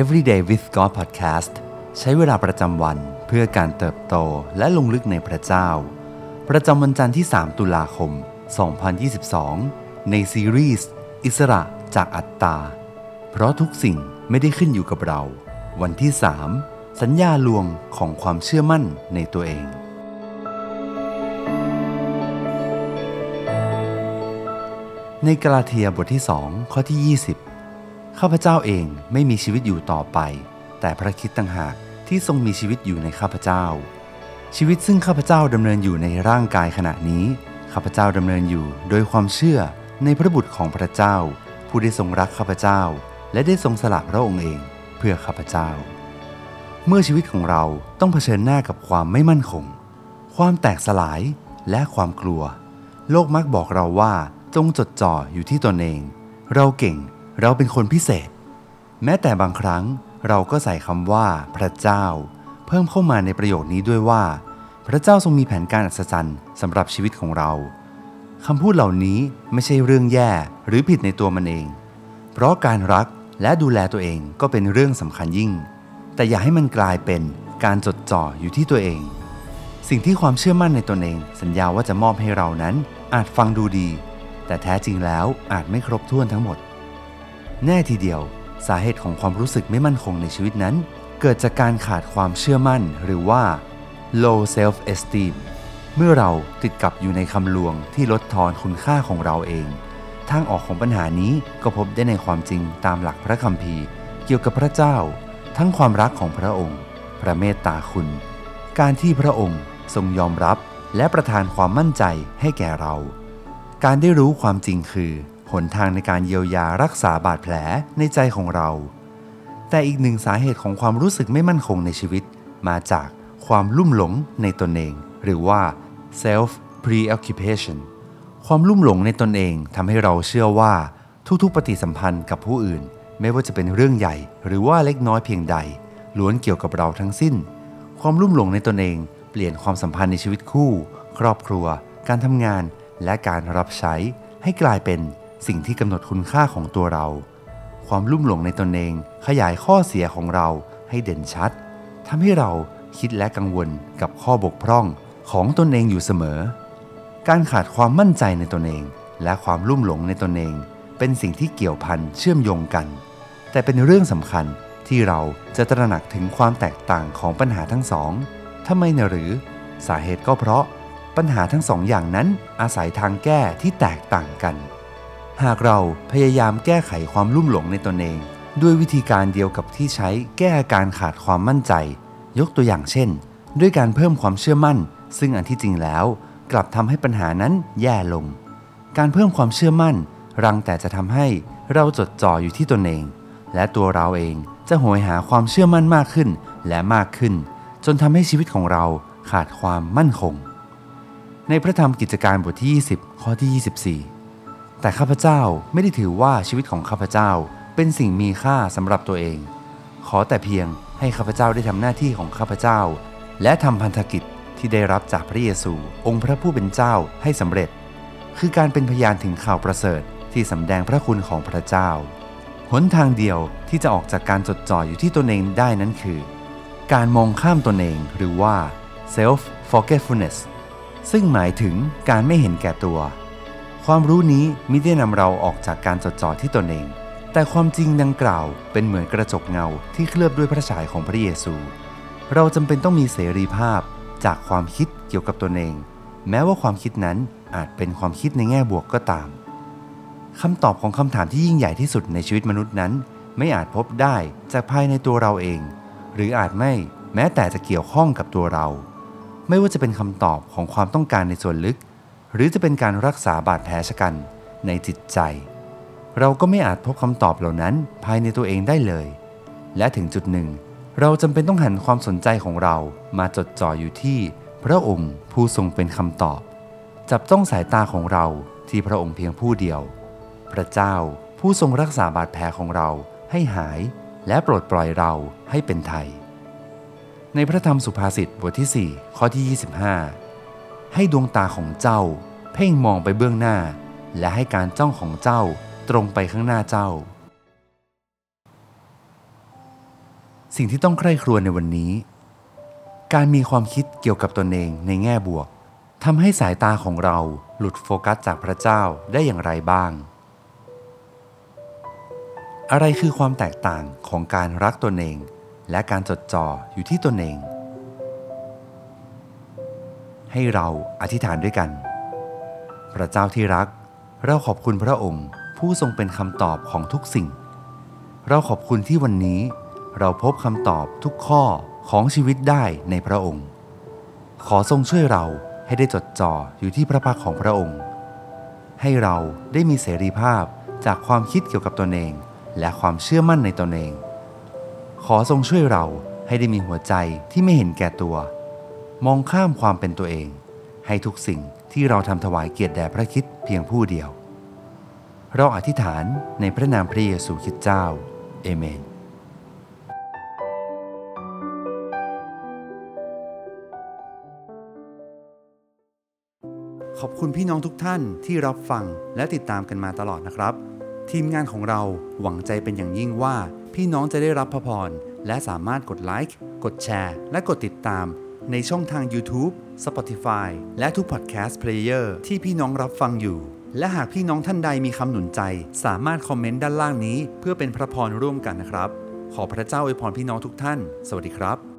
Everyday with God Podcast ใช้เวลาประจำวันเพื่อการเติบโตและลงลึกในพระเจ้า ประจำวันจันทร์ที่ 3 ตุลาคม 2022 ในซีรีส์อิสระจากอัตตา เพราะทุกสิ่งไม่ได้ขึ้นอยู่กับเรา วันที่ 3 สัญญาลวงของความเชื่อมั่นในตัวเอง ในกาลาเทียบทที่ 2 ข้อที่ 20 ข้าพเจ้าเองไม่มีชีวิตอยู่ต่อไป แต่พระคิดต่างหากที่ทรงมีชีวิตอยู่ในข้าพเจ้า ชีวิตซึ่งข้าพเจ้าดำเนินอยู่ในร่างกายขณะนี้ข้าพเจ้าดำเนินอยู่โดยความเชื่อในพระบุตรของพระเจ้า ผู้ได้ทรงรักข้าพเจ้า และได้ทรงสละพระองค์เองเพื่อข้าพเจ้า เมื่อชีวิตของเราต้องเผชิญหน้ากับความไม่มั่นคง ความแตกสลายและความกลัว โลกมักบอกเราว่าจงจดจ่ออยู่ที่ตนเอง เราเก่ง เราเป็นคนพิเศษ แม้แต่บางครั้งเราก็ใส่คำว่า พระเจ้า เพิ่มเข้ามาในประโยคนี้ด้วยว่า พระเจ้าทรงมีแผนการอัศจรรย์สำหรับชีวิตของเราคำพูดเหล่านี้ไม่ใช่เรื่องแย่หรือผิดในตัวมันเอง เพราะการรักและดูแลตัวเองก็เป็นเรื่องสำคัญยิ่ง แต่อย่าให้มันกลายเป็นการจดจ่ออยู่ที่ตัวเอง สิ่งที่ความเชื่อมั่นในตนเอง สัญญาว่าจะมอบให้เรานั้นอาจฟังดูดี แต่แท้จริงแล้วอาจไม่ครบถ้วนทั้งหมด แน่ทีเดียว สาเหตุของความรู้สึกไม่มั่นคงในชีวิตนั้น เกิดจากการขาดความเชื่อมั่นหรือว่า low self esteem เมื่อเราติดกับอยู่ในคำลวงที่ลดทอนคุณค่าของเราเอง ทางออกของปัญหานี้ก็พบได้ในความจริงตามหลักพระคัมภีร์ เกี่ยวกับพระเจ้า ทั้งความรักของพระองค์ พระเมตตาคุณ การที่พระองค์ทรงยอมรับและประทานความมั่นใจให้แก่เรา การได้รู้ความจริงคือ หนทางในการเยียวยารักษาบาดแผลในใจของเรา แต่อีกหนึ่งสาเหตุของความรู้สึกไม่มั่นคงในชีวิต มาจากความลุ่มหลงในตนเอง หรือว่า self preoccupation ความลุ่มหลงในตนเองทำให้เราเชื่อว่าทุกๆ ปฏิสัมพันธ์กับผู้อื่น ไม่ว่าจะเป็นเรื่องใหญ่ หรือว่าเล็กน้อยเพียงใด ล้วนเกี่ยวกับเราทั้งสิ้น ความลุ่มหลงในตนเอง เปลี่ยนความสัมพันธ์ในชีวิตคู่ ครอบครัว การทำงาน และการรับใช้ให้กลายเป็น สิ่งที่กำหนดคุณค่าของตัวเรา ความลุ่มหลงในตนเองขยายข้อเสียของเราให้เด่นชัดทำให้เราคิดและกังวลกับข้อบกพร่องของตนเองอยู่เสมอ การขาดความมั่นใจในตนเอง และความลุ่มหลงในตนเอง เป็นสิ่งที่เกี่ยวพันเชื่อมโยงกัน แต่เป็นเรื่องสำคัญที่เราจะตระหนักถึงความแตกต่างของปัญหาทั้งสองทำไมนะหรือ สาเหตุก็เพราะปัญหาทั้งสองอย่างนั้นอาศัยทางแก้ที่แตกต่างกัน หากเราพยายามแก้ไขความลุ่มหลงในตนเอง ด้วยวิธีการเดียวกับที่ใช้แก้อาการขาดความมั่นใจ ยกตัวอย่างเช่น ด้วยการเพิ่มความเชื่อมั่น ซึ่งอันที่จริงแล้ว กลับทำให้ปัญหานั้นแย่ลง การเพิ่มความเชื่อมั่น รังแต่จะทำให้เราจดจ่ออยู่ที่ตนเอง และตัวเราเองจะโหยหาความเชื่อมั่นมากขึ้นและมากขึ้น จนทำให้ชีวิตของเราขาดความมั่นคง ในพระธรรมกิจการบทที่ 20 ข้อที่ 24 แต่ข้าพเจ้าไม่ได้ถือว่าชีวิตของข้าพเจ้าเป็นสิ่งมีค่าสำหรับตัวเอง ขอแต่เพียงให้ข้าพเจ้าได้ทำหน้าที่ของข้าพเจ้า และทำพันธกิจที่ได้รับจากพระเยซู องค์พระผู้เป็นเจ้าให้สำเร็จ คือการเป็นพยานถึงข่าวประเสริฐที่สำแดงพระคุณของพระเจ้า หนทางเดียวที่จะออกจากการจดจ่ออยู่ที่ตนเองได้นั้นคือ การมองข้ามตนเองหรือว่า self forgetfulness ซึ่งหมายถึงการไม่เห็นแก่ตัว ความรู้นี้มิได้นำเราออกจากการจดจ่อที่ตนเอง แต่ความจริงดังกล่าวเป็นเหมือนกระจกเงาที่เคลือบด้วยพระฉายของพระเยซู เราจำเป็นต้องมีเสรีภาพจากความคิดเกี่ยวกับตนเอง แม้ว่าความคิดนั้นอาจเป็นความคิดในแง่บวกก็ตามคำตอบของคำถามที่ยิ่งใหญ่ที่สุดในชีวิตมนุษย์นั้น ไม่อาจพบได้จากภายในตัวเราเอง หรืออาจไม่แม้แต่จะเกี่ยวข้องกับตัวเรา ไม่ว่าจะเป็นคำตอบของความต้องการในส่วนลึก หรือจะเป็นการรักษาบาดแผลชะกันในจิตใจ เราก็ไม่อาจพบคำตอบเหล่านั้นภายในตัวเองได้เลย และถึงจุดหนึ่ง เราจำเป็นต้องหันความสนใจของเรามาจดจ่ออยู่ที่ พระองค์ผู้ทรงเป็นคำตอบ จับต้องสายตาของเราที่พระองค์เพียงผู้เดียว พระเจ้าผู้ทรงรักษาบาดแผลของเราให้หาย และโปรดปล่อยเราให้เป็นไทย ในพระธรรมสุภาษิตบทที่ 4 ข้อที่ 25 ให้ดวงตาของเจ้า เพ่งมองไปเบื้องหน้า และให้การจ้องของเจ้าตรงไปข้างหน้าเจ้า สิ่งที่ต้องใคร่ครวญในวันนี้ การมีความคิดเกี่ยวกับตนเองในแง่บวกทำให้สายตาของเราหลุดโฟกัสจากพระเจ้าได้อย่างไรบ้าง อะไรคือความแตกต่างของการรักตนเอง และการจดจ่ออยู่ที่ตนเอง ให้เราอธิษฐานด้วยกัน พระเจ้าที่รัก เราขอบคุณพระองค์ผู้ทรงเป็นคำตอบของทุกสิ่ง เราขอบคุณที่วันนี้ เราพบคำตอบทุกข้อของชีวิตได้ในพระองค์ ขอทรงช่วยเราให้ได้จดจ่ออยู่ที่พระพักของพระองค์ ให้เราได้มีเสรีภาพจากความคิดเกี่ยวกับตนเอง และความเชื่อมั่นในตนเอง ขอทรงช่วยเราให้ได้มีหัวใจที่ไม่เห็นแก่ตัว มองข้ามความเป็นตัวเอง ให้ทุกสิ่งที่เราทำถวายเกียรติแด่พระคิดเพียงผู้เดียว เราอธิษฐานในพระนามพระเยซูคริสต์เจ้า เอเมนขอบคุณพี่น้องทุกท่านที่รับฟังและติดตามกันมาตลอดนะครับ ทีมงานของเราหวังใจเป็นอย่างยิ่งว่า พี่น้องจะได้รับพระพรและสามารถกดไลค์กดแชร์ และกดติดตาม ในช่องทาง YouTube, Spotify และทุก Podcast Player ที่พี่น้องรับฟังอยู่ และหากพี่น้องท่านใดมีคำหนุนใจ สามารถคอมเมนต์ด้านล่างนี้ เพื่อเป็นพระพรร่วมกันนะครับ ขอพระเจ้าอวยพรพี่น้องทุกท่าน สวัสดีครับ